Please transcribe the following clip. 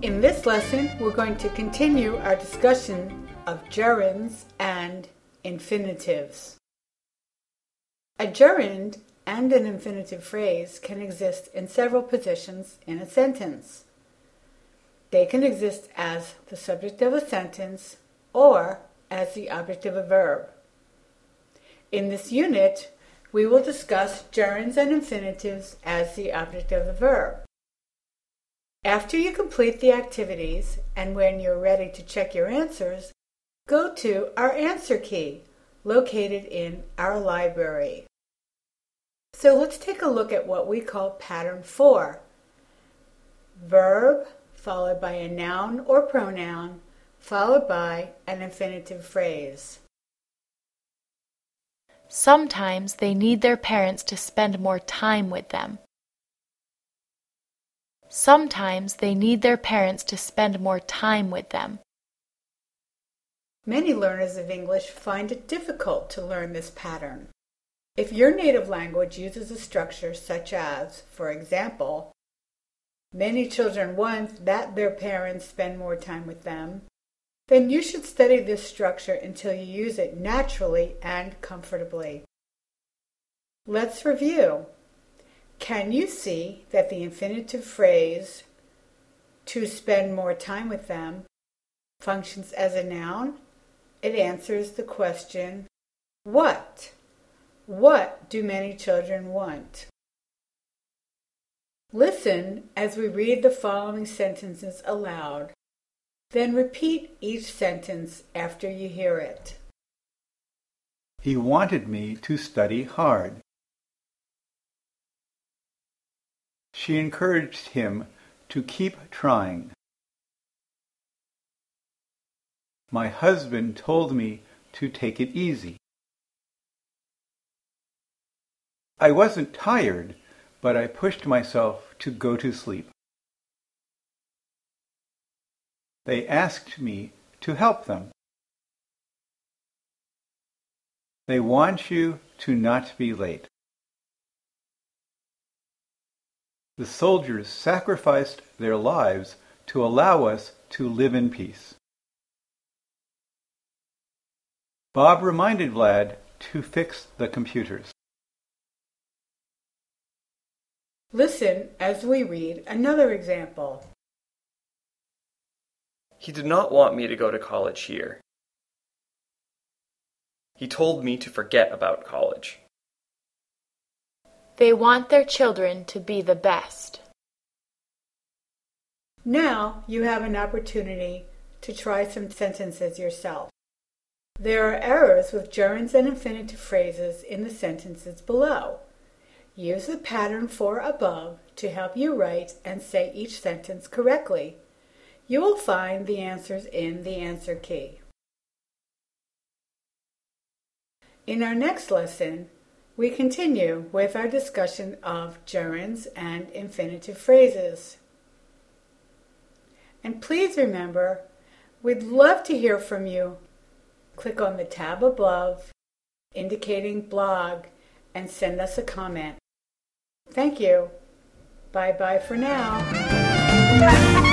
In this lesson, we're going to continue our discussion of gerunds and infinitives. A gerund and an infinitive phrase can exist in several positions in a sentence. They can exist as the subject of a sentence or as the object of a verb. In this unit, we will discuss gerunds and infinitives as the object of the verb. After you complete the activities and when you're ready to check your answers, go to our answer key located in our library. So let's take a look at what we call pattern 4. Verb followed by a noun or pronoun followed by an infinitive phrase. Sometimes they need their parents to spend more time with them. Sometimes they need their parents to spend more time with them. Many learners of English find it difficult to learn this pattern. If your native language uses a structure such as, for example, many children want that their parents spend more time with them, then you should study this structure until you use it naturally and comfortably. Let's review. Can you see that the infinitive phrase to spend more time with them functions as a noun? It answers the question, what? What do many children want? Listen as we read the following sentences aloud. Then repeat each sentence after you hear it. He wanted me to study hard. She encouraged him to keep trying. My husband told me to take it easy. I wasn't tired, but I pushed myself to go to sleep. They asked me to help them. They want you to not be late. The soldiers sacrificed their lives to allow us to live in peace. Bob reminded Vlad to fix the computers. Listen as we read another example. He did not want me to go to college here. He told me to forget about college. They want their children to be the best. Now you have an opportunity to try some sentences yourself. There are errors with gerunds and infinitive phrases in the sentences below. Use the pattern four above to help you write and say each sentence correctly. You will find the answers in the answer key. In our next lesson, we continue with our discussion of gerunds and infinitive phrases. And please remember, we'd love to hear from you. Click on the tab above indicating blog and send us a comment. Thank you. Bye bye for now.